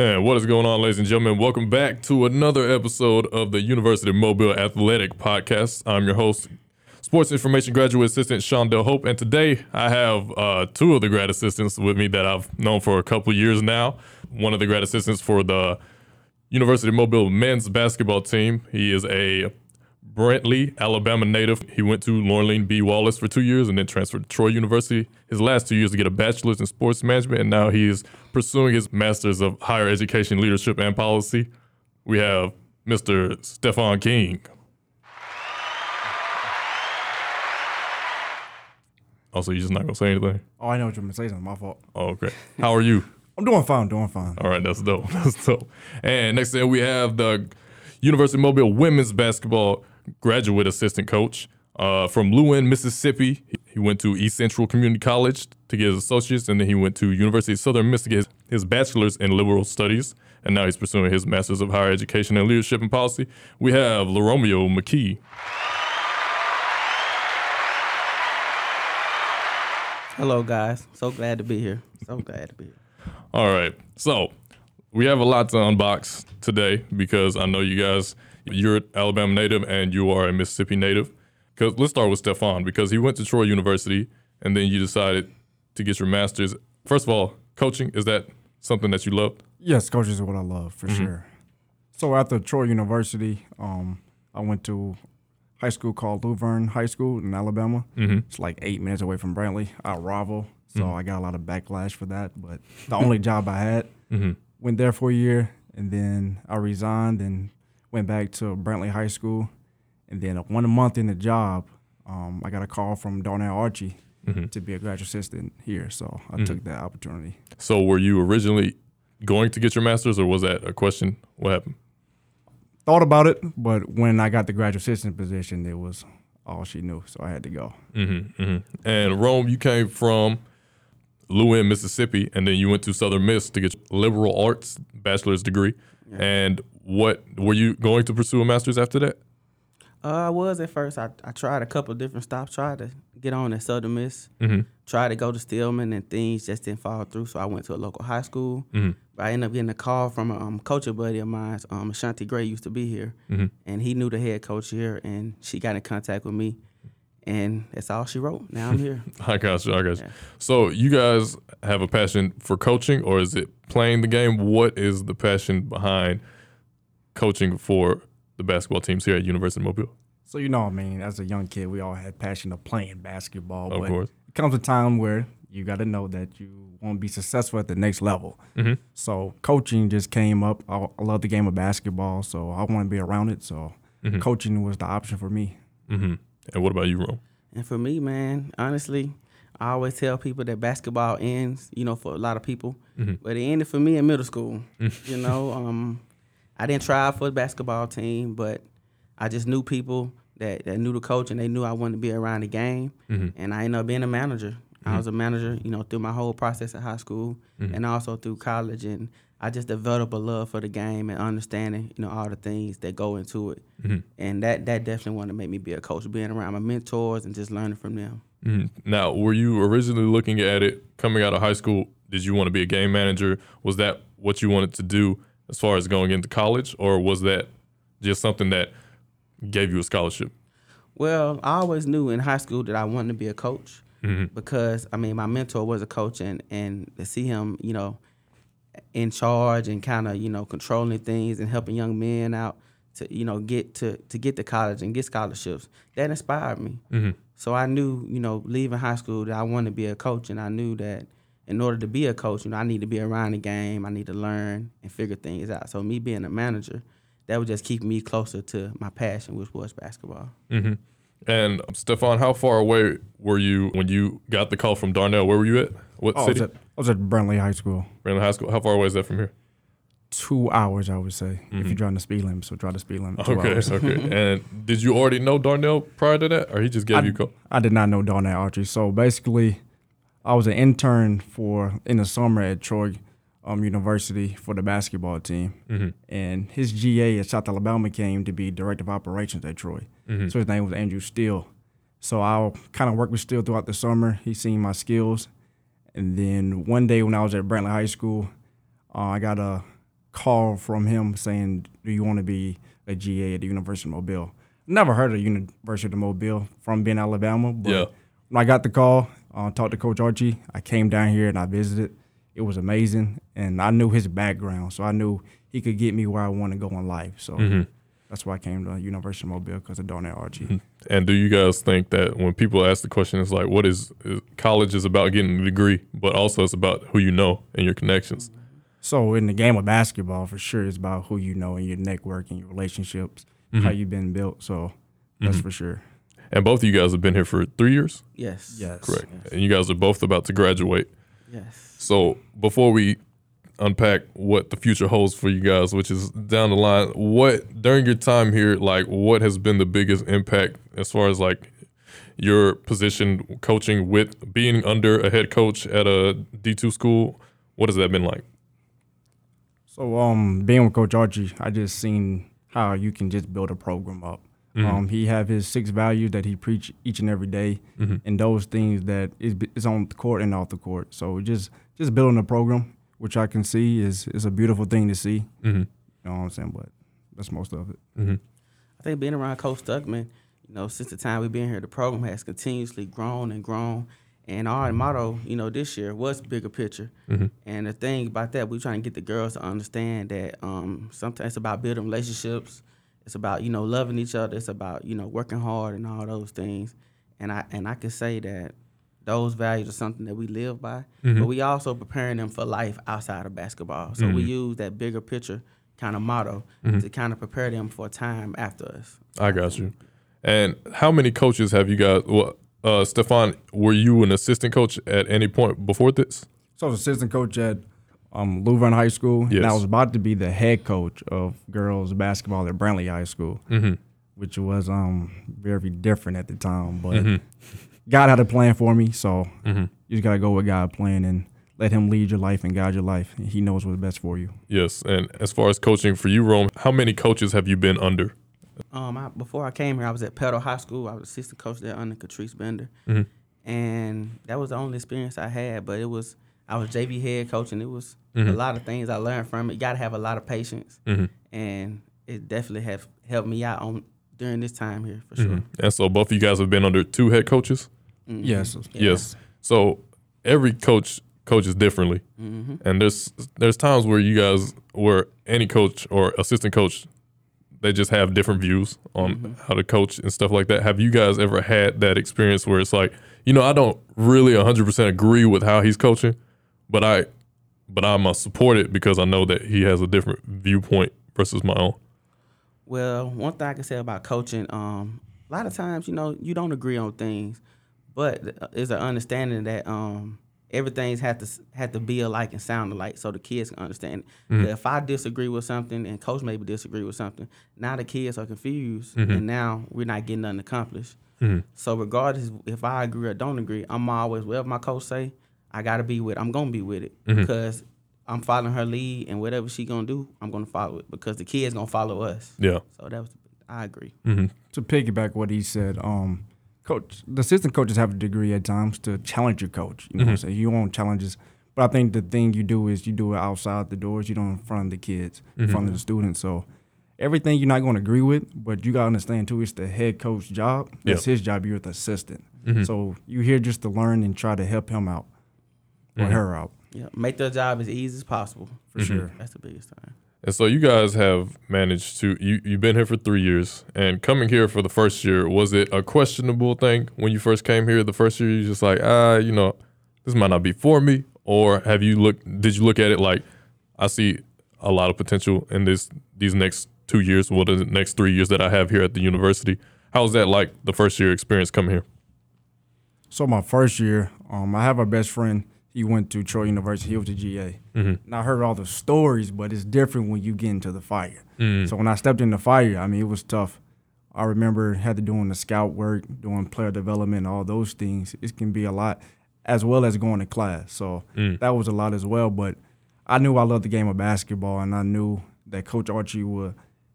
And what is going on, ladies and gentlemen? Welcome back to another episode of the University of Mobile Athletic Podcast. I'm your host, Sports Information Graduate Assistant Shawndell Hope, and today I have uh, two of the grad assistants with me that I've known for a couple years now. One of the grad assistants for the University of Mobile men's basketball team. He is a Brantley, Alabama native. He went to Lurleen B. Wallace for two years and then transferred to Troy University his last two years to get a bachelor's in sports management. And now he is pursuing his master's of higher education leadership and policy. We have Mr. Stefan King. Also, you're just not gonna say anything. Oh, I know what you're gonna say. Something. My fault. Oh, okay. How are you? I'm doing fine. Doing fine. All right, that's dope. That's dope. And next thing we have the University of Mobile women's basketball graduate assistant coach uh, from Louin, Mississippi. He went to East Central Community College to get his associates, and then he went to University of Southern Miss to get his, his bachelor's in liberal studies. And now he's pursuing his master's of higher education and leadership and policy. We have LaRomeo McKee. Hello, guys. So glad to be here. So glad to be here. All right. So we have a lot to unbox today because I know you guys, you're an Alabama native and you are a Mississippi native. Because let's start with Stefan because he went to Troy University and then you decided to get your master's. First of all, coaching is that something that you loved? Yes, coaching is what I love for mm-hmm. sure. So after Troy University, um, I went to high school called Luverne High School in Alabama. Mm-hmm. It's like eight minutes away from Brantley, I Rival. So mm-hmm. I got a lot of backlash for that. But the only job I had, went there for a year, and then I resigned and went back to Brantley High School. And then one month in the job, um, I got a call from Darnell Archey mm-hmm. to be a graduate assistant here. So I mm-hmm. took that opportunity. So were you originally going to get your master's or was that a question? What happened? thought about it, but when I got the graduate assistant position, it was all she knew, so I had to go. Mm-hmm, and Rome, you came from Louin, Mississippi, and then you went to Southern Miss to get your liberal arts bachelor's degree. And what were you going to pursue a master's after that? Uh, I was at first. I, I tried a couple of different stops. Tried to get on at Southern Miss. Tried to go to Stillman, and things just didn't fall through. So I went to a local high school. But I ended up getting a call from a um, coach buddy of mine. Um, Ashanti Gray used to be here, and he knew the head coach here, and she got in contact with me, and that's all she wrote. Now I'm here. I got you. I got you. So you guys have a passion for coaching, or is it playing the game? What is the passion behind coaching for the basketball teams here at University of Mobile? So you know, I mean, as a young kid, we all had passion of playing basketball. Of but course. it comes a time where you got to know that you want to be successful at the next level. Mm-hmm. So coaching just came up. I, I love the game of basketball, so I want to be around it. So Mm-hmm. coaching was the option for me. And what about you, Rome? And for me, man, honestly, I always tell people that basketball ends, you know, for a lot of people, mm-hmm. but it ended for me in middle school. Mm. you know, um, I didn't try for the basketball team, but I just knew people that, that knew the coach and they knew I wanted to be around the game, mm-hmm. and I ended up being a manager. I was mm-hmm. a manager, you know, through my whole process at high school mm-hmm. and also through college, and I just developed a love for the game and understanding, you know, all the things that go into it, mm-hmm. and that that definitely wanted to make me be a coach, being around my mentors and just learning from them. Mhm. Now, were you originally looking at it coming out of high school? Did you want to be a game manager? Was that what you wanted to do as far as going into college, or was that just something that gave you a scholarship? Well, I always knew in high school that I wanted to be a coach Mm-hmm. because I mean my mentor was a coach, and and to see him, you know, in charge and kind of you know controlling things and helping young men out to you know get to to get to college and get scholarships that inspired me. Mm-hmm. So I knew you know leaving high school that I wanted to be a coach, and I knew that in order to be a coach, you know, I need to be around the game. I need to learn and figure things out. So me being a manager, that would just keep me closer to my passion, which was basketball. Mm-hmm. And um, Stefan, how far away were you when you got the call from Darnell? Where were you at? What Oh, I was city? at, I was at Brantley High School. Randall High School. How far away is that from here? Two hours, I would say, if you're driving the speed limit. So drive the speed limit. Two Mm-hmm. Okay, hours. okay. and did you already know Darnell prior to that, or he just gave you a call? I did not know Darnell Archey. So basically, I was an intern for in the summer at Troy um, University for the basketball team, Mm-hmm. and his GA at South Alabama came to be director of operations at Troy. Mm-hmm. So his name was Andrew Steele. So I kind of worked with Steele throughout the summer. He seen my skills, and then one day when I was at Brantley High School, uh, I got a call from him saying, "Do you want to be a GA at the University of Mobile?" Never heard of the University of Mobile from being Alabama, but Yeah. when I got the call, uh, talked to Coach Archey, I came down here and I visited. It was amazing, and I knew his background, so I knew he could get me where I want to go in life. So Mm-hmm. that's why I came to University of Mobile because of Darnell Archey. And do you guys think that when people ask the question, it's like, what is, is college is about getting a degree, but also it's about who you know and your connections. So in the game of basketball, for sure, it's about who you know and your network and your relationships, Mm-hmm. how you've been built. So that's for sure. And both of you guys have been here for three years, Yes. Yes. correct? And you guys are both about to graduate. Yes. So before we unpack what the future holds for you guys, which is down the line, what during your time here, like what has been the biggest impact as far as like your position coaching with being under a head coach at a D two school? What has that been like? So um, being with Coach Archey, I just seen how you can just build a program up. Um, he have his six values that he preach each and every day, and those things that is is on the court and off the court. So just just building a program, which I can see is is a beautiful thing to see. Mm-hmm. You know what I'm saying? But that's most of it. I think being around Coach Stuckman, you know, since the time we've been here, the program has continuously grown and grown. And our motto, you know, this year was bigger picture. And the thing about that, we're trying to get the girls to understand that um, sometimes it's about building relationships. It's about you know loving each other. It's about you know working hard and all those things. And I and I can say that those values are something that we live by. But mm-hmm. we also preparing them for life outside of basketball. So we mm-hmm. use that bigger picture kind of motto mm-hmm. to kind of prepare them for time after us. I got you. And how many coaches have you guys? Well, uh, Stefan, were you an assistant coach at any point before this? So I was assistant coach at um, Luverne High School, and I was about to be the head coach of girls basketball at Brantley High School, Mm-hmm. which was um, very different at the time. But God had a plan for me, so Mm-hmm. you just gotta go with God's plan and let Him lead your life and guide your life. And He knows what's best for you. Yes. And as far as coaching for you, Rome, how many coaches have you been under? Um, I, before I came here, I was at Petal High School. I was assistant coach there under Catrice Bender, Mhm. and that was the only experience I had. But it was I was JV head coach, and it was Mm-hmm. a lot of things I learned from it. You got to have a lot of patience, Mhm. and it definitely have helped me out on during this time here for sure. And so both of you guys have been under two head coaches. Mhm. Yes. Yes. So every coach coaches differently, Mm-hmm. and there's there's times where you guys, where any coach or assistant coach, they just have different views on how to coach and stuff like that. Have you guys ever had that experience where it's like, you know, I don't really 100% agree with how he's coaching, but I, but I must support it because I know that he has a different viewpoint versus my own. Well, one thing I can say about coaching, um, a lot of times, you know, you don't agree on things, but there's an understanding that um, everything's had to had to be alike and sound alike, so the kids can understand. it. If I disagree with something and coach maybe disagree with something, now the kids are confused, and now we're not getting nothing accomplished. So regardless if I agree or don't agree, I'm always whatever my coach say, I gotta be with. I'm gonna be with it mm-hmm. because I'm following her lead, and whatever she gonna do, I'm gonna follow it because the kids gonna follow us. Yeah. So that was, I agree. Mm-hmm. To piggyback what he said, um, coach, the assistant coaches have a degree at times to challenge your coach. You know what I'm mm-hmm. saying? You want challenges, but I think the thing you do is you do it outside the doors. You don't in front of the kids, in front of the students. So everything you're not going to agree with, but you got to understand too, it's the head coach job. That's Yep. his job. You're the assistant. So you're here just to learn and try to help him out or her out Yeah, make their job as easy as possible. for sure. That's the biggest thing. And so you guys have managed to you you've been here for three years and coming here for the first year was it a questionable thing when you first came here the first year you just like ah you know this might not be for me or have you looked did you look at it like I see a lot of potential in this these next two years well the next three years that I have here at the university How was that like the first year experience coming here So my first year, um, I have a best friend. He went to Troy University. He was a mm-hmm. GA. And I heard all the stories, but it's different when you get into the fire. Mm. So when I stepped in the fire, I mean, it was tough. I remember had to doing the scout work, doing player development, all those things. It can be a lot, as well as going to class. So mm. that was a lot as well. But I knew I loved the game of basketball, and I knew that Coach Archey would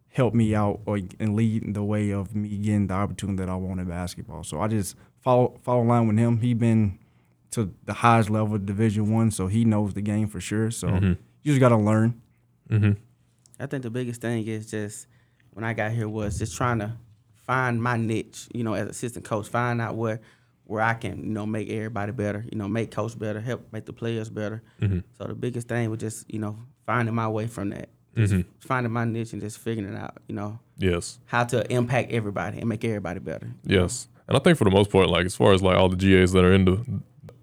help me out or, and lead the way of me getting the opportunity that I wanted basketball. So I just follow follow line with him. He been to the highest level of Division One, so he knows the game for sure. So you just got to learn Mm-hmm. I think the biggest thing is just when I got here was just trying to find my niche. You know, as assistant coach, find out where where I can you know make everybody better. You know, make coach better, help make the players better. Mm-hmm. So the biggest thing was just you know finding my way from that. Just mm-hmm. finding my niche and just figuring it out. You know. Yes. How to impact everybody and make everybody better. Yes. And I think for the most part, like as far as like all the GAs that are in the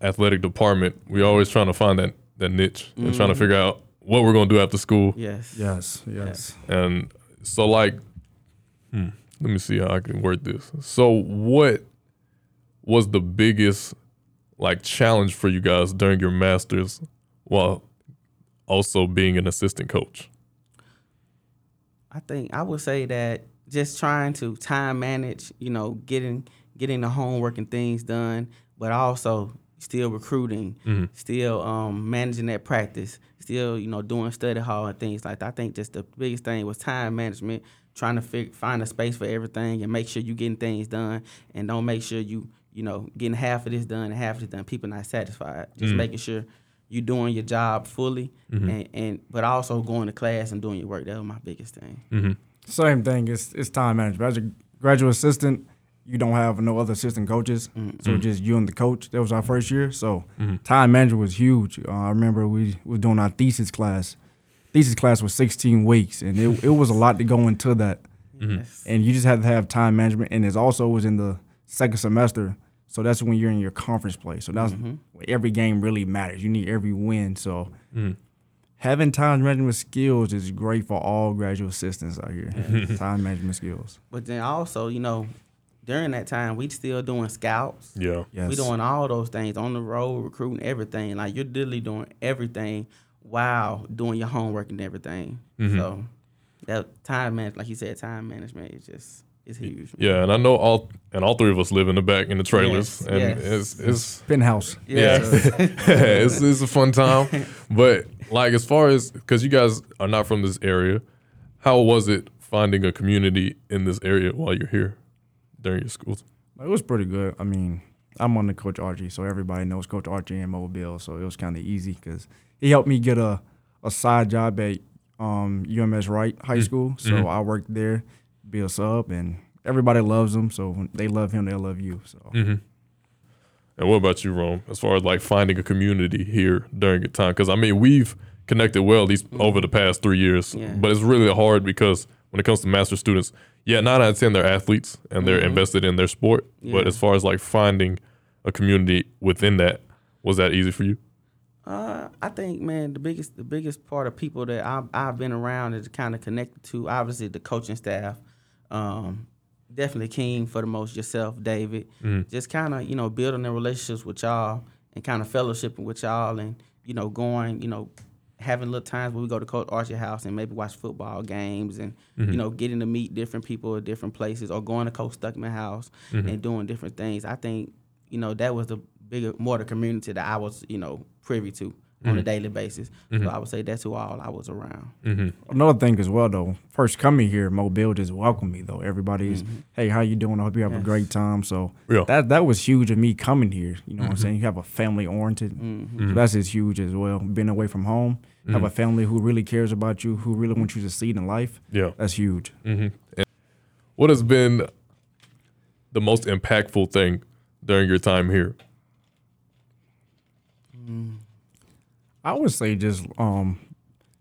athletic department, we always trying to find that that niche and mm-hmm. trying to figure out what we're gonna do after school. Yes. Yes. Yes. And so like, hmm, let me see how I can word this. So what was the biggest like challenge for you guys during your masters while also being an assistant coach? I think I would say that just trying to time manage, you know, getting getting the homework and things done, but also still recruiting, mm-hmm. still um, managing that practice, still you know doing study hall and things like that. I think just the biggest thing was time management, trying to fig- find a space for everything and make sure you getting things done, and don't make sure you you know getting half of this done and half of this done. People not satisfied. Just mm-hmm. making sure you're doing your job fully, mm-hmm. and, and but also going to class and doing your work. That was my biggest thing. Mm-hmm. Same thing. It's it's time management. As a graduate assistant, you don't have no other assistant coaches, mm-hmm. so just you and the coach. That was our first year, so mm-hmm. time management was huge. Uh, I remember we was doing our thesis class. Thesis class was 16 weeks, and it, it was a lot to go into that. Mm-hmm. And you just had to have time management, and it also was in the second semester. So that's when you're in your conference play. So that's mm-hmm. every game really matters. You need every win. So mm. having time management skills is great for all graduate assistants out here. time management skills. But then also, you know, during that time, we still doing scouts. Yeah. Yes. We doing all those things on the road, recruiting everything. Like you're literally doing everything while doing your homework and everything. Mm-hmm. So that time man, like you said, time management is just is huge. Yeah, and I know all and all three of us live in the back in the trailers, yes, and yes. it's it's penthouse. Yeah, it's it's a fun time. But like as far as because you guys are not from this area, how was it finding a community in this area while you're here during your schools? It was pretty good. I mean, I'm on the Coach Archey, so everybody knows Coach Archey in Mobile, so it was kind of easy because he helped me get a a side job at um, UMS Wright High mm-hmm. School, so mm-hmm. I worked there be a sub, and everybody loves him. So when they love him, they love you. So. Mm-hmm. And what about you, Rome? As far as like finding a community here during your time, because I mean we've connected well these mm-hmm. over the past three years, yeah. but it's really hard because when it comes to master students, yeah, nine out of ten they're athletes and they're mm-hmm. invested in their sport. Yeah. But as far as like finding a community within that, was that easy for you? Uh, I think, man, the biggest the biggest part of people that I've, I've been around is kind of connected to obviously the coaching staff, um, definitely King for the most, yourself, David. Mm. Just kind of, you know, building the relationships with y'all and kind of fellowshipping with y'all and, you know, going, you know, having little times where we go to Coach Archey house and maybe watch football games and, mm-hmm. you know, getting to meet different people at different places or going to Coach Stuckman house mm-hmm. and doing different things. I think, you know, that was the bigger, more the community that I was, you know, privy to mm-hmm. on a mm-hmm. daily basis. Mm-hmm. So I would say that's who all I was around. Mm-hmm. Another thing as well, though, first coming here, Mobile just welcomed me though. Everybody's, mm-hmm. hey, how you doing? I hope you have yes. a great time. So yeah. that that was huge of me coming here. You know what I'm saying? You have a family oriented. So that's just huge as well. Being away from home, have a family who really cares about you, who really wants you to succeed in life. Yeah, that's huge. What has been the most impactful thing during your time here? I would say just um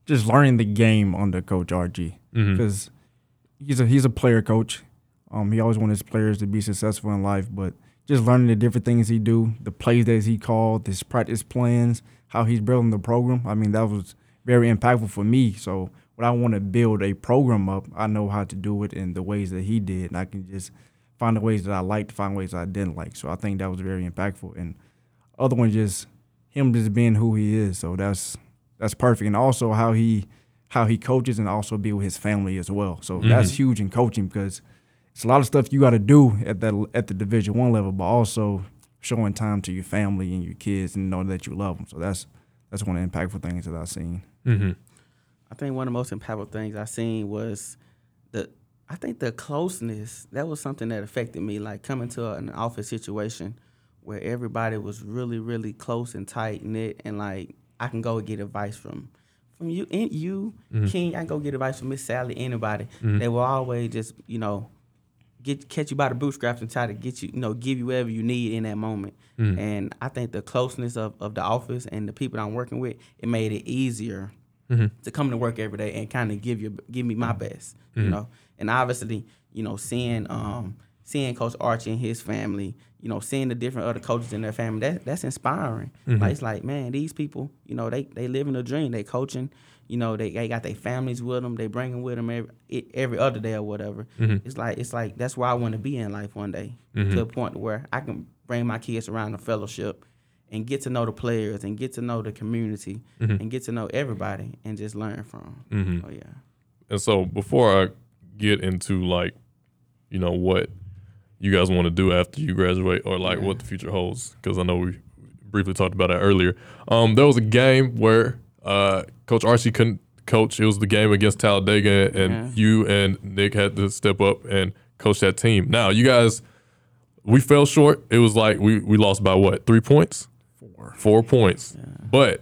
just learning the game under Coach Archey because mm-hmm. he's a he's a player coach. Um, he always wanted his players to be successful in life, but just learning the different things he do, the plays that he called, his practice plans, how he's building the program. I mean, that was very impactful for me. So when I want to build a program up, I know how to do it in the ways that he did, and I can just find the ways that I liked, find ways I didn't like. So I think that was very impactful. And other one just him just being who he is. So that's that's perfect. And also how he how he coaches and also be with his family as well. So mm-hmm. that's huge in coaching because it's a lot of stuff you got to do at that at the Division One level, but also showing time to your family and your kids and know that you love them. So that's that's one of the impactful things that I've seen. Mm-hmm. I think one of the most impactful things I've seen was the I think the closeness. That was something that affected me. Like coming to an office situation where everybody was really, really close and tight knit, and like I can go get advice from from you, and you, mm-hmm. King. I can go get advice from Miss Sally. Anybody, mm-hmm. they will always just you know get catch you by the bootstraps and try to get you, you know, give you whatever you need in that moment. Mm-hmm. And I think the closeness of, of the office and the people I'm working with, it made it easier to come to work every day and kind of give you give me my best, you know. And obviously, you know, seeing um seeing Coach Archey and his family, you know, seeing the different other coaches in their family, that that's inspiring. Mm-hmm. Like it's like, man, these people, you know, they they living a dream. They coaching, you know, they, they got their families with them. They bring them with them every every other day or whatever. Mm-hmm. It's like it's like that's where I want to be in life one day mm-hmm. to a point where I can bring my kids around the fellowship and get to know the players and get to know the community and get to know everybody and just learn from. 'em. Oh yeah. And so before I get into like, you know, what you guys want to do after you graduate or like what the future holds, because I know we briefly talked about that earlier. Um, there was a game where uh, Coach Archey couldn't coach. It was the game against Talladega, and Yeah. you and Nick had to step up and coach that team. Now, you guys, we fell short. It was like we, we lost by what, three points? Four. Four points. But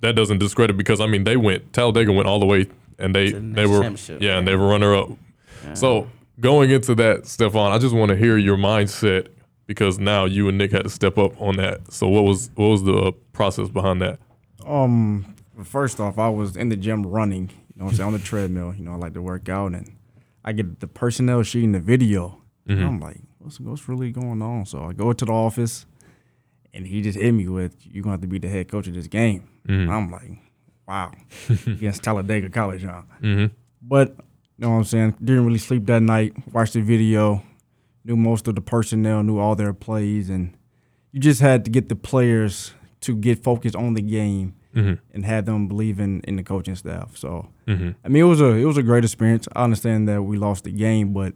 that doesn't discredit because I mean they went Talladega went all the way and they the they were championship, yeah and they were runner up. So going into that, Stefan, I just want to hear your mindset because now you and Nick had to step up on that. So what was what was the process behind that? Um, first off, I was in the gym running, you know, what I'm saying on the treadmill. You know, I like to work out, and I get the personnel sheet in the video. And I'm like, what's what's really going on? So I go to the office, and he just hit me with, "You're gonna have to be the head coach of this game." Mm-hmm. I'm like, wow, against Talladega College, huh? Mm-hmm. But you know what I'm saying? Didn't really sleep that night. Watched the video, knew most of the personnel, knew all their plays, and you just had to get the players to get focused on the game mm-hmm. and have them believe in, in the coaching staff. So mm-hmm. I mean, it was a it was a great experience. I understand that we lost the game, but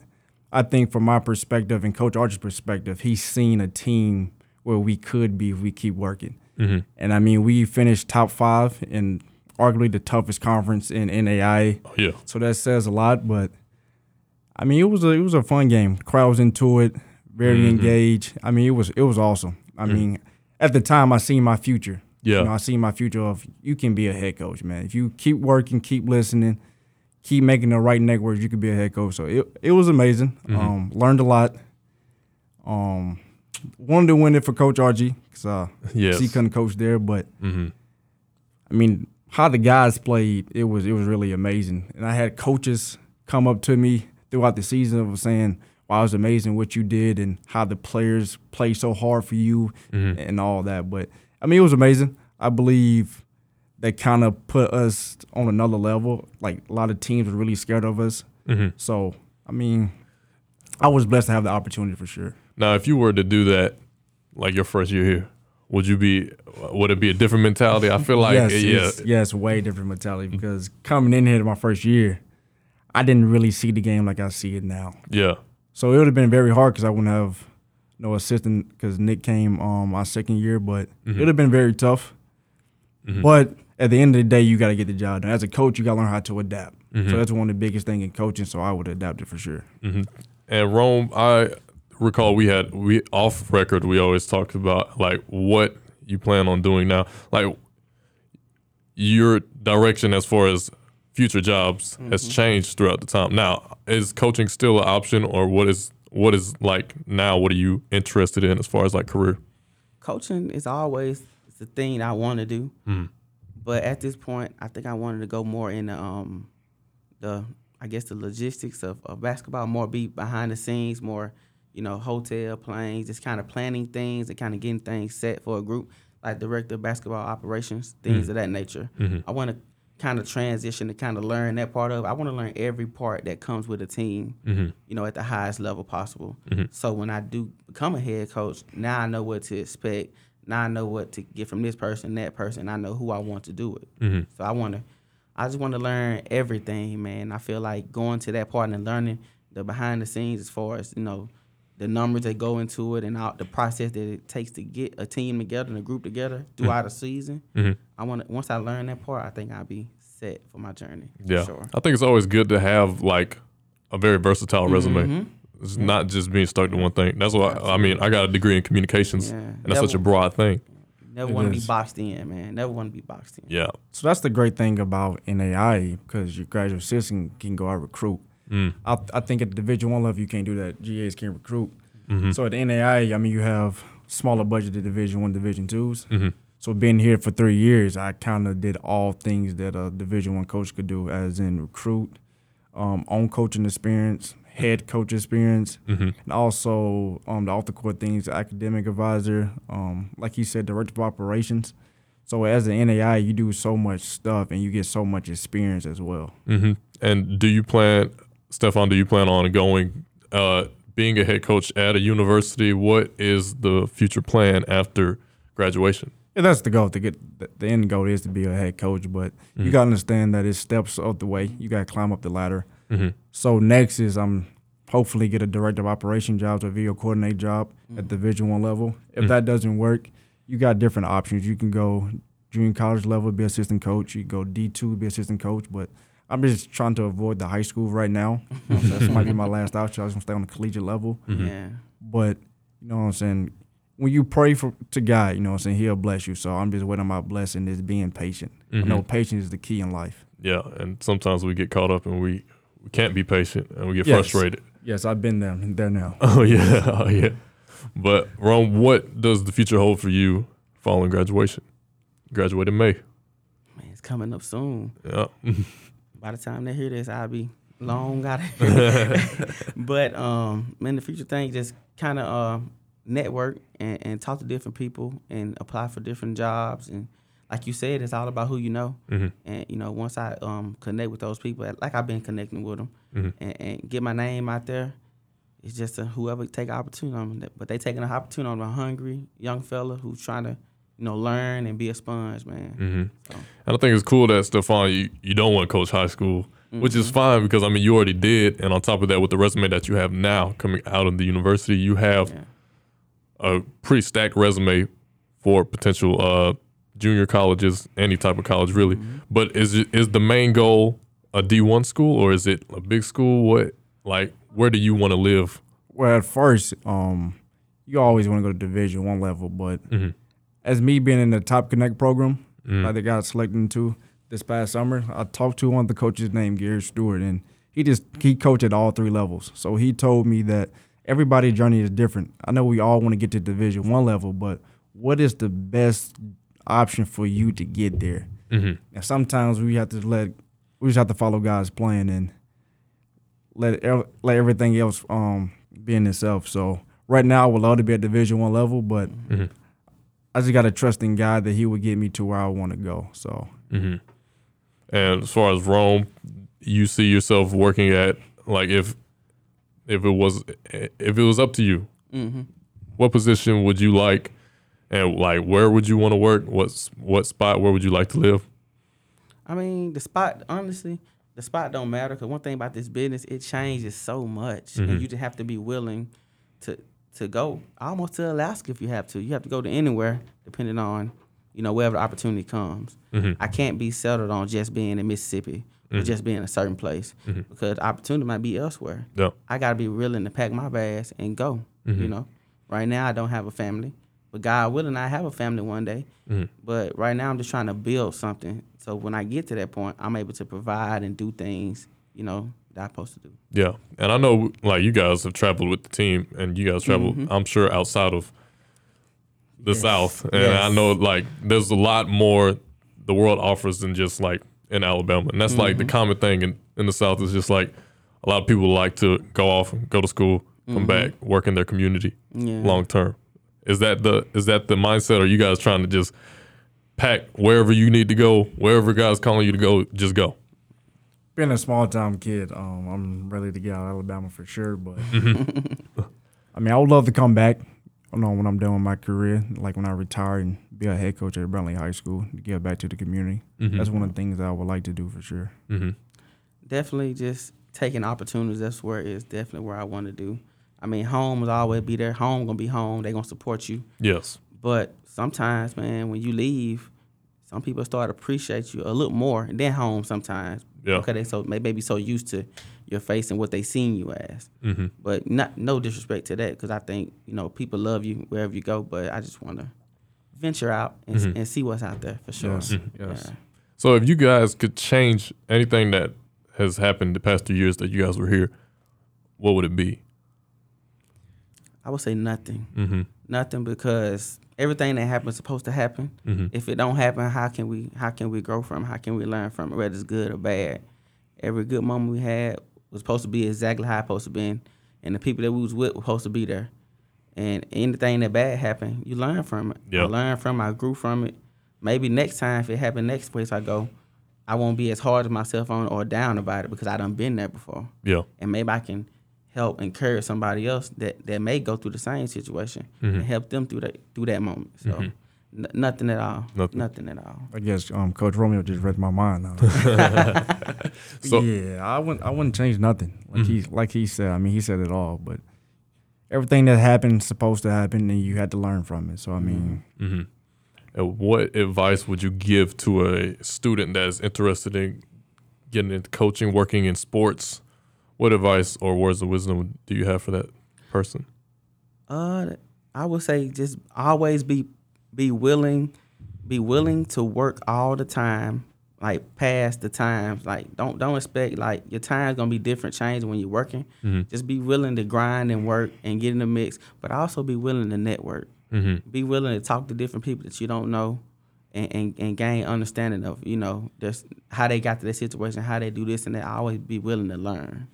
I think from my perspective and Coach Archey's perspective, he's seen a team where we could be if we keep working. Mm-hmm. And I mean, we finished top five in arguably the toughest conference in NAIA. Oh, yeah. So that says a lot, but I mean, it was a it was a fun game. Crowd was into it, very engaged. I mean, it was it was awesome. I mean, at the time, I seen my future. Yeah. you know, I seen my future of you can be a head coach, man. If you keep working, keep listening, keep making the right networks, you can be a head coach. So it it was amazing. Um, learned a lot. Um, wanted to win it for Coach Archey because uh, Yes. he couldn't coach there, but Mm-hmm. I mean, how the guys played, it was it was really amazing. And I had coaches come up to me throughout the season of saying, "Wow, it was amazing what you did and how the players played so hard for you mm-hmm. and all that." But I mean, it was amazing. I believe they kind of put us on another level. Like a lot of teams were really scared of us. Mm-hmm. So I mean, I was blessed to have the opportunity for sure. Now, if you were to do that, like your first year here, would you be? Would it be a different mentality? I feel like yes, yeah, it's, yes, way different mentality because coming in here to my first year, I didn't really see the game like I see it now. yeah, So it would have been very hard because I wouldn't have no assistant because Nick came um my second year, but mm-hmm. it would have been very tough. Mm-hmm. But at the end of the day, you got to get the job done. As a coach, you got to learn how to adapt. So mm-hmm. that's one of the biggest things in coaching. So I would adapt it for sure. And Rome, I recall we had we off record. We always talked about like what you plan on doing now, like your direction as far as future jobs has changed throughout the time. Now, is coaching still an option, or what is what is like now? What are you interested in as far as like career? coaching is always the thing I want to do. Mm-hmm. But at this point, I think I wanted to go more in the, um, the I guess the logistics of, of basketball, more be behind the scenes, more you know hotel planes, just kind of planning things and kind of getting things set for a group, like director of basketball operations, things Mm-hmm. of that nature. I want to kind of transition to kind of learn that part of. I want to learn every part that comes with a team, Mm-hmm. you know, at the highest level possible. So when I do become a head coach, now I know what to expect. Now I know what to get from this person, that person. I know who I want to do it. So I want to, I just want to learn everything, man. I feel like going to that part and learning the behind the scenes as far as you know, the numbers that go into it and all the process that it takes to get a team together and a group together throughout a season. I want once I learn that part, I think I'll be set for my journey. Yeah, sure. I think it's always good to have like a very versatile resume. Mm-hmm. It's not just being stuck to one thing. That's why I mean I got a degree in communications, Yeah. and that's That such a w- broad thing. Never want to be boxed in, man. Never want to be boxed in. Yeah. So that's the great thing about NAIA because your graduate assistant can go out recruit. Mm. I, I think at the Division One level you can't do that. GAs can't recruit. Mm-hmm. So at the NAIA, I mean, you have smaller budgeted Division One, Division 2s Mm-hmm. So being here for three years, I kind of did all things that a Division One coach could do, as in recruit, um, own coaching experience, head coach experience, Mm-hmm. and also um, the off the court things, academic advisor, um, like you said, director of operations. So as an NAIA, you do so much stuff and you get so much experience as well. Mm-hmm. And do you plan, Stefan? Do you plan on going, uh, being a head coach at a university? What is the future plan after graduation? Yeah, that's the goal. To get the, the end goal is to be a head coach, but you gotta understand that it's steps of the way. You gotta climb up the ladder. Mm-hmm. So next is I'm hopefully get a director of operation job or video coordinate job at the Division One level. If Mhm. that doesn't work, you got different options. You can go junior college level, be assistant coach. You can go D two, be assistant coach. But I'm just trying to avoid the high school right now. So this might be my last option. I just want to stay on the collegiate level. Mhm. Yeah. But you know what I'm saying. When you pray for to God, you know what I'm saying, He'll bless you. So I'm just waiting on my blessing is being patient. I know patience is the key in life. Yeah, and sometimes we get caught up and we, we can't be patient and we get Yes. frustrated. Yes, I've been there. There now. Oh yeah, oh yeah. But Rome, what does the future hold for you following graduation? Graduate in May. Man, it's coming up soon. Yeah. By the time they hear this, I'll be long out of here. but um, man, the future thing just kind of uh, network and, and talk to different people and apply for different jobs. And like you said, it's all about who you know. Mhm. And you know, once I um, connect with those people, like I've been connecting with them, Mhm. and, and get my name out there, it's just a, whoever take opportunity on them. But they taking an opportunity on a hungry young fella who's trying to, you know, learn and be a sponge, man. hmm So. And I think it's cool that Stefan, you, you don't want to coach high school, which is fine because I mean you already did, and on top of that, with the resume that you have now coming out of the university, you have Yeah. a pretty stacked resume for potential uh, junior colleges, any type of college really. But is it, is the main goal a D one school or is it a big school? What like where do you want to live? Well, at first, um, you always want to go to Division One level, but Mhm. As me being in the Top Connect program, Mm. like they got selected into this past summer, I talked to one of the coaches named Gary Stewart, and he just he coached at all three levels. So he told me that everybody's journey is different. I know we all want to get to Division One level, but what is the best option for you to get there? Mhm. And sometimes we have to let we just have to follow God's plan and let let everything else um be in itself. So right now, I would love to be at Division One level, but Mhm. I just got to trust in God that He would get me to where I want to go. So hmm And as far as Rome, you see yourself working at like if if it was if it was up to you, Mm-hmm. what position would you like, and like where would you want to work? What's what spot? Where would you like to live? I mean, the spot, honestly, the spot don't matter because one thing about this business, it changes so much, Mhm. and you just have to be willing to to go almost to Alaska if you have to. You have to go to anywhere, depending on you know wherever the opportunity comes. Mhm. I can't be settled on just being in Mississippi or Mhm. just being in a certain place Mhm. because opportunity might be elsewhere. Yeah. I gotta be willing to pack my bags and go. You Mhm. know, right now I don't have a family, but God willing, I have a family one day. Mhm. But right now I'm just trying to build something. So when I get to that point, I'm able to provide and do things, you know, that I'm supposed to do. Yeah, and I know like you guys have traveled with the team, and you guys traveled, Mhm. I'm sure, outside of the Yes. South, and I know like there's a lot more the world offers than just like in Alabama, and that's like the Mhm. common thing in, in the South is just like a lot of people like to go off, go to school, come Mhm. back, work in their community Yeah. long term. Is that the is that the mindset, are you guys trying to just pack wherever you need to go, wherever God's calling you to go, just go? Being a small town kid, um, I'm ready to get out of Alabama for sure. But I mean, I would love to come back. You know, when I'm done with my career, like when I retire and be a head coach at Brantley High School, to give back to the community. Mhm. That's one of the things that I would like to do for sure. hmm Definitely just taking opportunities. That's where it's definitely where I want to do. I mean, home will always be there. Home gonna be home. They gonna support you. Yes. But sometimes, man, when you leave, some people start to appreciate you a little more than home sometimes. Yeah. Because they so may maybe so used to your face and what they seen you as. hmm But not no disrespect to that, because I think you know people love you wherever you go. But I just want to venture out and, and see what's out there for sure. Yes, yes. Yeah. So if you guys could change anything that has happened the past two years that you guys were here, what would it be? I would say nothing. Mm-hmm. Nothing because everything that happens is supposed to happen. Mhm. If it don't happen, how can we how can we grow from it? How can we learn from it, whether it's good or bad? Every good moment we had was supposed to be exactly how it's supposed to be, and the people that we was with were supposed to be there. And anything that bad happened, you learn from it. I Yep. learned from it. I grew from it. Maybe next time, if it happened next place I go, I won't be as hard on myself on or down about it because I done been there before Yeah. and maybe I can help encourage somebody else that, that may go through the same situation and help them through that through that moment. So n- nothing at all. Nothing. Nothing. at all. I guess um, Coach Romeo just read my mind now. So- yeah, I wouldn't. I wouldn't change nothing. Like he, like he said. I mean, he said it all. But everything that happened supposed to happen, and you had to learn from it. So I mean, Mm-hmm. And what advice would you give to a student that is interested in getting into coaching, working in sports? What advice or words of wisdom do you have for that person? Uh, I would say just always be be willing, be willing to work all the time, like past the times. Like don't don't expect like your time's gonna be different, change when you're working. Just be willing to grind and work and get in the mix, but also be willing to network. Mm-hmm. Be willing to talk to different people that you don't know. And, and, and gain understanding of you know just how they got to that situation, how they do this and they Always be willing to learn,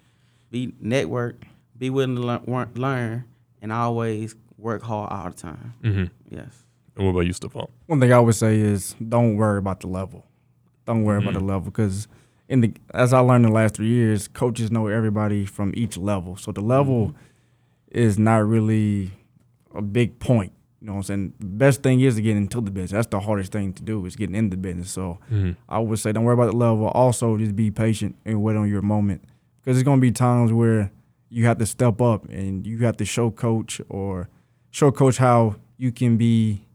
be network, be willing to learn, learn and always work hard all the time. Mm-hmm. Yes. And what about you, Stefan? one thing I would say is don't worry about the level. Don't worry about the mm-hmm. level because in the as I learned in the last three years, coaches know everybody from each level. So the level mm-hmm. is not really a big point. You know what I'm saying? The best thing is to get into the business. That's the hardest thing to do is getting into the business. So mm-hmm. I would say don't worry about the level. Also, just be patient and wait on your moment because there's gonna be times where you have to step up and you have to show coach or show coach how you can be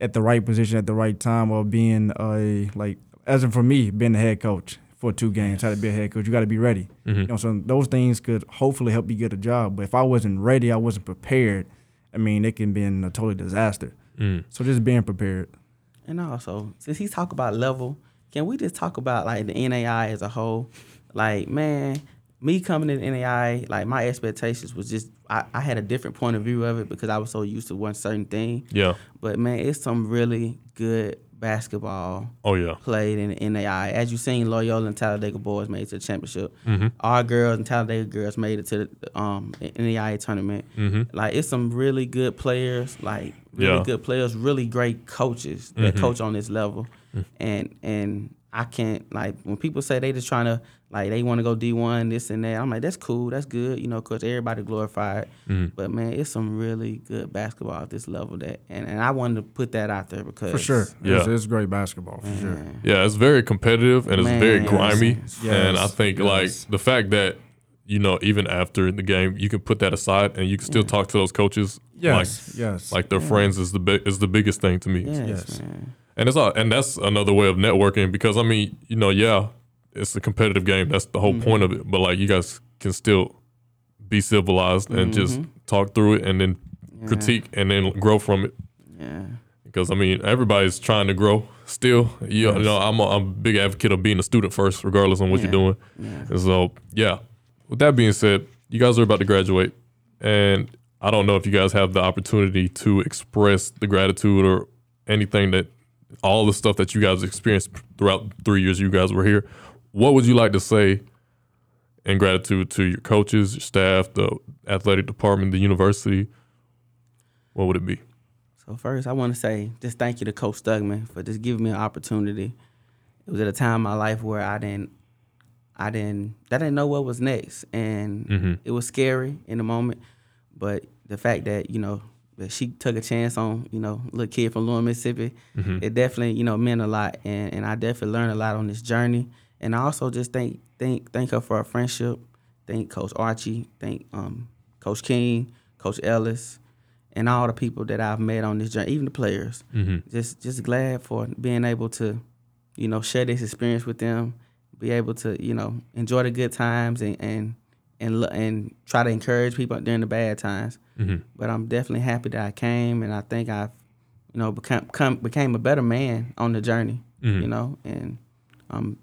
at the right position at the right time or being a like as in for me being a head coach for two games how to be a head coach you got to be ready. You know so those things could hopefully help you get a job but if i wasn't ready i wasn't prepared i mean it can be a total disaster. Mm. so just being prepared. And also, since he's talk about level, can we just talk about like the NAIA as a whole? Like, man, me coming in NAIA, like my expectations was just I, I had a different point of view of it because I was so used to one certain thing. Yeah. But man, it's some really good basketball Oh yeah. played in the NAIA. As you seen, Loyola and Talladega boys made it to the championship. Mm-hmm. Our girls and Talladega girls made it to the um, NAIA tournament. Mm-hmm. Like it's some really good players, like really Yeah. good players, really great coaches that Mhm. coach on this level. And and I can't like when people say they just trying to like they want to go D one this and that. I'm like that's cool, that's good, you know, cause everybody glorified. Mhm. But man, it's some really good basketball at this level that, and, and I wanted to put that out there because for sure Yeah. it's, it's great basketball for sure Yeah, it's very competitive and it's very grimy. Yes. And I think Yes. like the fact that you know even after the game you can put that aside and you can still talk to those coaches yes like yes like their friends is the bi- is the biggest thing to me. yes, Yes. man. And it's all, and that's another way of networking because I mean, you know, yeah, it's a competitive game. That's the whole Mm-hmm. point of it. But like you guys can still be civilized and just talk through it and then Mm-hmm. Yeah. critique and then grow from it. Yeah. Because I mean, everybody's trying to grow still. You, you know, I'm a, I'm a big advocate of being a student first, regardless on what you're doing. Yeah. And so, yeah. With that being said, you guys are about to graduate, and I don't know if you guys have the opportunity to express the gratitude or anything that all the stuff that you guys experienced throughout three years you guys were here. What would you like to say in gratitude to your coaches, your staff, the athletic department, the university? What would it be? So first, I want to say just thank you to Coach Stuckman for just giving me an opportunity. It was at a time in my life where I didn't, I didn't, I didn't know what was next, and Mhm. it was scary in the moment. But the fact that you know that she took a chance on you know little kid from Lawrence, Mississippi, it definitely you know meant a lot, and and I definitely learned a lot on this journey. And I also just thank thank thank her for our friendship. Thank Coach Archey. Thank um, Coach King, Coach Ellis, and all the people that I've met on this journey, even the players. Mm-hmm. Just just glad for being able to, you know, share this experience with them, be able to, you know, enjoy the good times and and and and try to encourage people during the bad times. Mm-hmm. But I'm definitely happy that I came, and I think I've you know, become, become became a better man on the journey. Mhm. You know, and I'm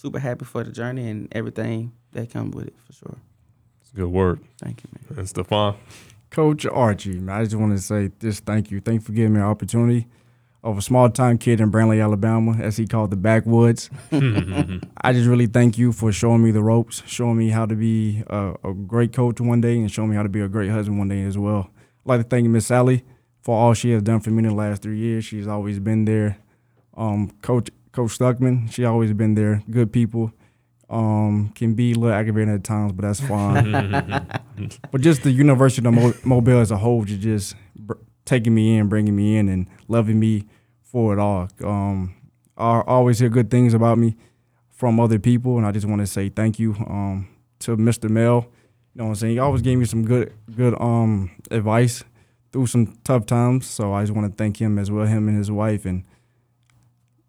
super super happy for the journey and everything that comes with it for sure. It's a good work. Thank you, man. And Stefan, Coach Archey, man, I just want to say just thank you. Thank you for giving me an opportunity of a small time kid in Brantley, Alabama, as he called the backwoods. I just really thank you for showing me the ropes, showing me how to be a, a great coach one day, and showing me how to be a great husband one day as well. I'd like to thank Miss Sally for all she has done for me in the last three years. She's always been there. Um, Coach Coach Stuckman, she always been there. Good people. Um, can be a little aggravating at times, but that's fine. but just the University of Mo- Mobile as a whole, just just br- taking me in, bringing me in, and loving me for it all. Um, I always hear good things about me from other people, and I just want to say thank you um, to Mr. Mel. You know what I'm saying? He always gave me some good good um, advice through some tough times. So I just want to thank him as well, him and his wife, and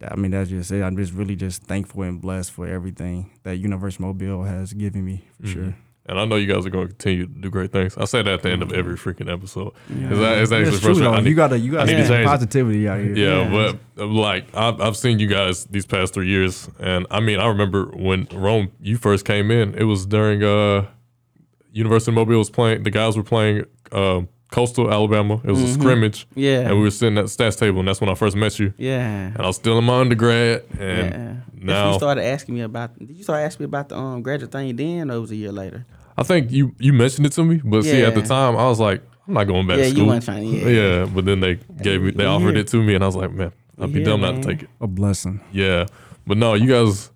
I mean that's just it. I'm just really just thankful and blessed for everything that University of Mobile has given me for Mhm. sure. and I know you guys are going to continue to do great things. I say that at the end of every freaking episode. Yeah. That, it's actually It's true though. I need- You gotta you gotta need to have change it. positivity out here. Yeah, Yeah. but uh, like I've, I've seen you guys these past three years, and I mean I remember when Rome you first came in. It was during uh University Mobile was playing. The guys were playing uh, Coastal Alabama. It was a Mhm. scrimmage, Yeah. and we were sitting at the stats table, and that's when I first met you. yeah. And I was still in my undergrad, and yeah. That's now you started asking me about. Did you start asking me about the um graduate thing then, or it was a year later? I think you you mentioned it to me, but see at the time I was like I'm not going back to school. yeah, you weren't trying. Yeah. yeah, but then they gave me they offered Yeah. it to me, and I was like, man, I'd be Yeah, dumb not to take it. A blessing. Yeah, but no, you guys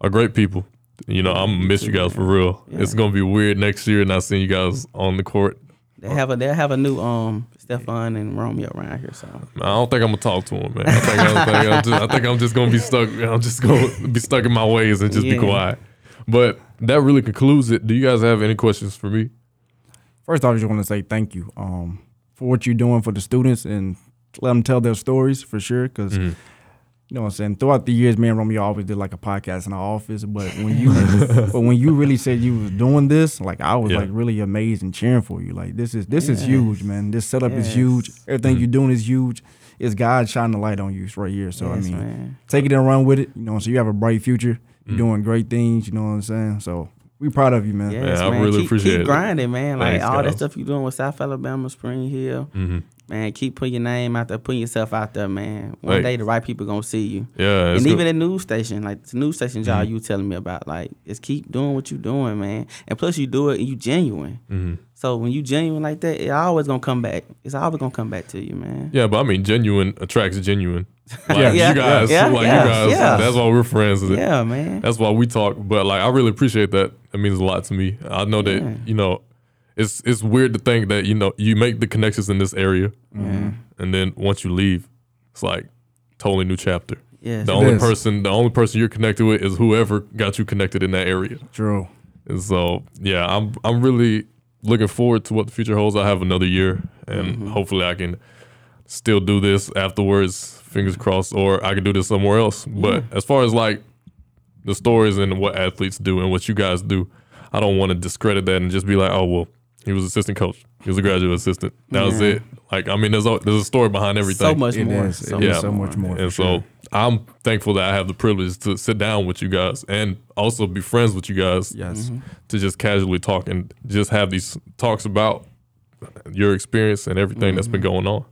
are great people. You know, I'm gonna miss you guys for real. Yeah. It's gonna be weird next year not seeing you guys on the court. They have a they have a new um Stefan and Romeo around here, so I don't think I'm gonna talk to him, man. I think, I think, I'm, just, I think I'm just gonna be stuck. I'm just gonna be stuck in my ways and just be quiet. But that really concludes it. Do you guys have any questions for me? First off, I just want to say thank you um, for what you're doing for the students and let them tell their stories for sure. Because Mhm. You know what I'm saying. Throughout the years, me and Romeo always did like a podcast in our office. But when you, but when you really said you was doing this, like I was Yeah. like really amazed and cheering for you. Like this is this is huge, man. This setup is huge. Everything Mhm. you're doing is huge. It's God shining the light on you right here. So yes, I mean, man. take it and run with it. You know, so you have a bright future. You're Mm. doing great things. You know what I'm saying. So we proud of you, man. Yes, I man. really keep, appreciate keep it. grinding, man. Like Thanks, all that stuff you're doing with South Alabama, Spring Hill, hmm man. Keep putting your name out there, putting yourself out there, man. One Like- day the right people gonna see you. Yeah, and good. even at news station, like the news station job Mhm. you telling me about, like just keep doing what you doing, man. And plus you do it and you genuine. Mhm. So when you genuine like that, it always gonna come back. It's always gonna come back to you, man. Yeah, but I mean, genuine attracts genuine. Like Yeah. Yeah, you guys, yeah, like yeah, you guys. yeah. That's why we're friends. Yeah, man. That's why we talk. But like, I really appreciate that. It means a lot to me. I know that you know, it's it's weird to think that you know you make the connections in this area, Yeah. and then once you leave, it's like totally new chapter. Yes. The only is. person, the only person you're connected with is whoever got you connected in that area. True. And so, yeah, I'm I'm really looking forward to what the future holds. I have another year, and Mhm. hopefully, I can still do this afterwards. Fingers crossed, or I can do this somewhere else. But as far as like the stories and what athletes do and what you guys do, I don't want to discredit that and just be like, oh well, he was assistant coach, he was a graduate assistant. That was Yeah. it. Like, I mean, there's a, there's a story behind everything. So much It more. is. So It much so much more. And for so sure. I'm thankful that I have the privilege to sit down with you guys and also be friends with you guys yes. Mm-hmm. to just casually talk and just have these talks about your experience and everything that's been going on.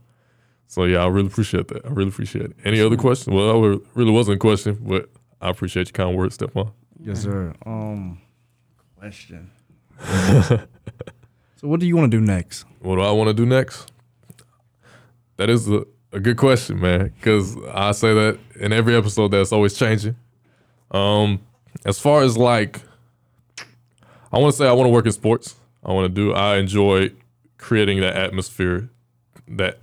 So yeah, I really appreciate that. I really appreciate it. Any other questions? Well, that really wasn't a question, but I appreciate your kind words, Stefan. Yes, sir. Um, question. so, what do you want to do next? What do I want to do next? That is a, a good question, man. Because I say that in every episode that's always changing. Um, as far as like, I want to say I want to work in sports. I want to do. I enjoy creating that atmosphere, that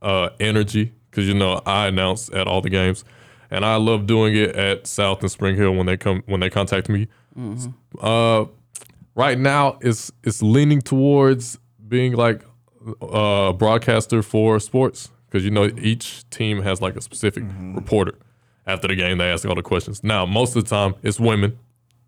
uh, energy. Because you know I announce at all the games, and I love doing it at South and Spring Hill when they come when they contact me. Uh, right now it's it's leaning towards being like uh, a broadcaster for sports. Because you know each team has like a specific mm-hmm. reporter after the game. They ask all the questions. Now most of the time it's women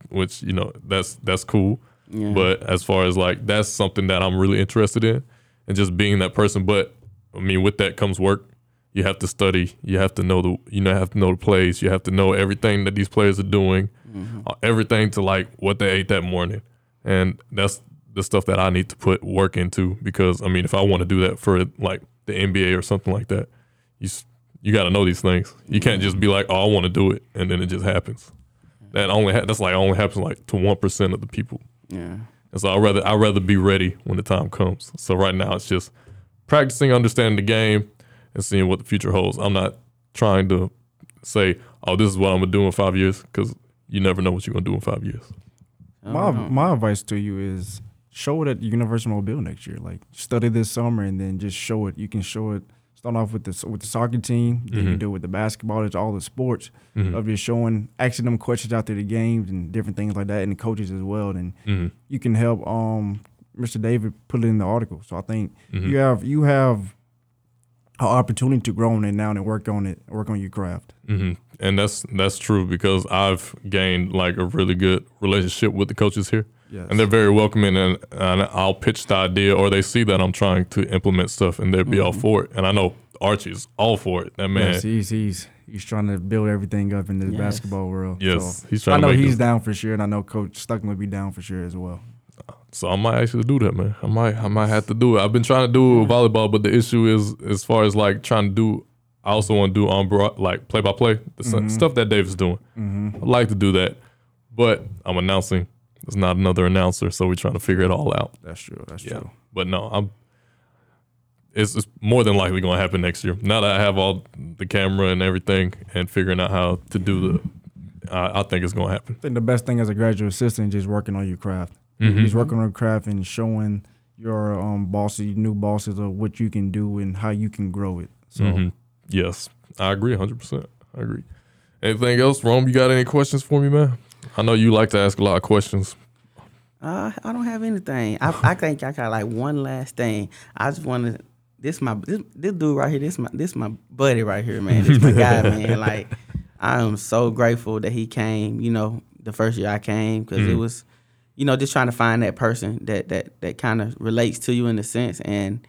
which you know that's that's cool. Yeah. but as far as like that's something that i'm really interested in and just being that person. But i mean with that comes work. You have to study. You have to know the you know have to know the plays. You have to know everything that these players are doing, mm-hmm. uh, everything to like what they ate that morning, and that's the stuff that I need to put work into because I mean if I want to do that for like the NBA or something like that, you you got to know these things. You can't just be like oh I want to do it and then it just happens. That only ha- that's like only happens like to one percent of the people. Yeah. And so I rather I rather be ready when the time comes. So right now it's just practicing, understanding the game, and seeing what the future holds. I'm not trying to say, "Oh, this is what I'm gonna do in five years," because you never know what you're gonna do in five years. My my advice to you is show it at University of Mobile next year. Like study this summer and then just show it. You can show it. Start off with the with the soccer team. Then you do it with the basketball. It's all the sports of just showing, asking them questions after the games and different things like that, and the coaches as well. And you can help um Mr. David put it in the article. So I think you have you have opportunity to grow on it now and work on it, work on your craft. hmm And that's that's true because I've gained like a really good relationship with the coaches here. Yes. And they're very welcoming, and, and I'll pitch the idea, or they see that I'm trying to implement stuff, and they'll be all for it. And I know Archey's all for it. That man, Yes, he's he's he's trying to build everything up in the Yes. basketball world. Yes, so he's trying I to know make he's this- down for sure, and I know Coach Stuckman will be down for sure as well. So I might actually do that, man. I might I might have to do it. I've been trying to do volleyball, but the issue is as far as like trying to do I also want to do on broad like play by play, the Mm-hmm. stuff that Dave is doing. I'd like to do that. But I'm announcing. There's not another announcer, so we're trying to figure it all out. That's true. That's Yeah. true. But no, I'm it's, it's more than likely going to happen next year. Now that I have all the camera and everything and figuring out how to do the I, I think it's going to happen. I think the best thing as a graduate assistant is just working on your craft. Mm-hmm. Just working on craft and showing your um bosses, your new bosses, of what you can do and how you can grow it. So Mhm. Yes, I agree 100%. I agree. Anything else, Rome? You got any questions for me, man? I know you like to ask a lot of questions. Uh, I don't have anything. I, I think I got like one last thing. I just want to. This my this, this dude right here. This my this my buddy right here, man. This my guy, man. Like I am so grateful that he came. You know, the first year I came because it was, you know, just trying to find that person that that that kind of relates to you in a sense. And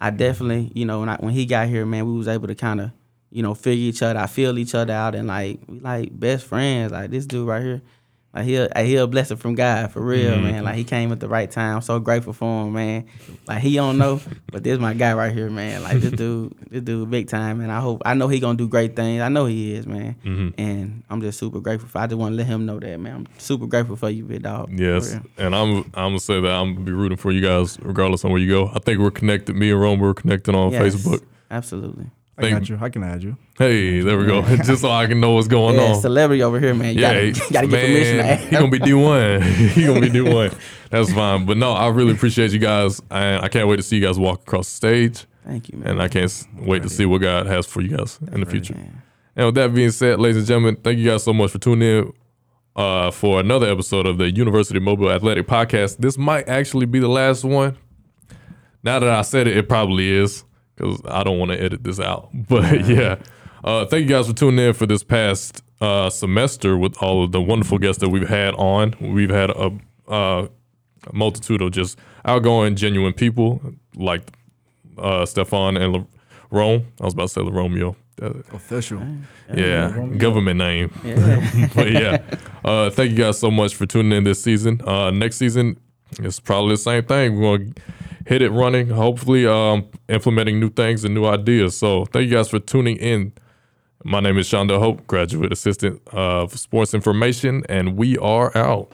I definitely, you know, when I when he got here, man, we was able to kind of, you know, figure each other. Feel each other out, and like we like best friends. Like this dude right here. Like he a, he a blessing from God for real, mm-hmm. man. Like he came at the right time. I'm so grateful for him, man. Like he don't know, but this my guy right here, man. Like this dude, this dude big time, and I hope I know he gonna do great things. I know he is, man. Mm-hmm. And I'm just super grateful. For, I just want to let him know that, man. I'm super grateful for you, big dog. Yes, and I'm I'm gonna say that I'm gonna be rooting for you guys regardless on where you go. I think we're connected. Me and Rome we're connected on Yes, Facebook. Absolutely. I Thank- got you. I can add you. Hey, there we go. Just so I can know what's going Yeah, on. celebrity over here, man. You Yeah, gotta, you gotta get permission to man, he gonna be D one. he gonna be D one. That's fine. But no, I really appreciate you guys, and I can't wait to see you guys walk across the stage. Thank you, man. And I can't s- wait to see what God has for you guys in the future. Man. And with that being said, ladies and gentlemen, thank you guys so much for tuning in uh, for another episode of the University Mobile Athletic Podcast. This might actually be the last one. Now that I said it, it probably is because I don't want to edit this out. But yeah, uh, thank you guys for tuning in for this past uh, semester with all of the wonderful guests that we've had on. We've had a, uh, a multitude of just outgoing, genuine people like uh, Stefan and Le- Rome. I was about to say Le Romeo. Uh, Official. yeah, government name. Yeah. but yeah, uh, thank you guys so much for tuning in this season. Uh, next season, it's probably the same thing. We're gonna hit it running. Hopefully, um, implementing new things and new ideas. So thank you guys for tuning in. My name is Shawndell Hope, graduate assistant of sports information, and we are out.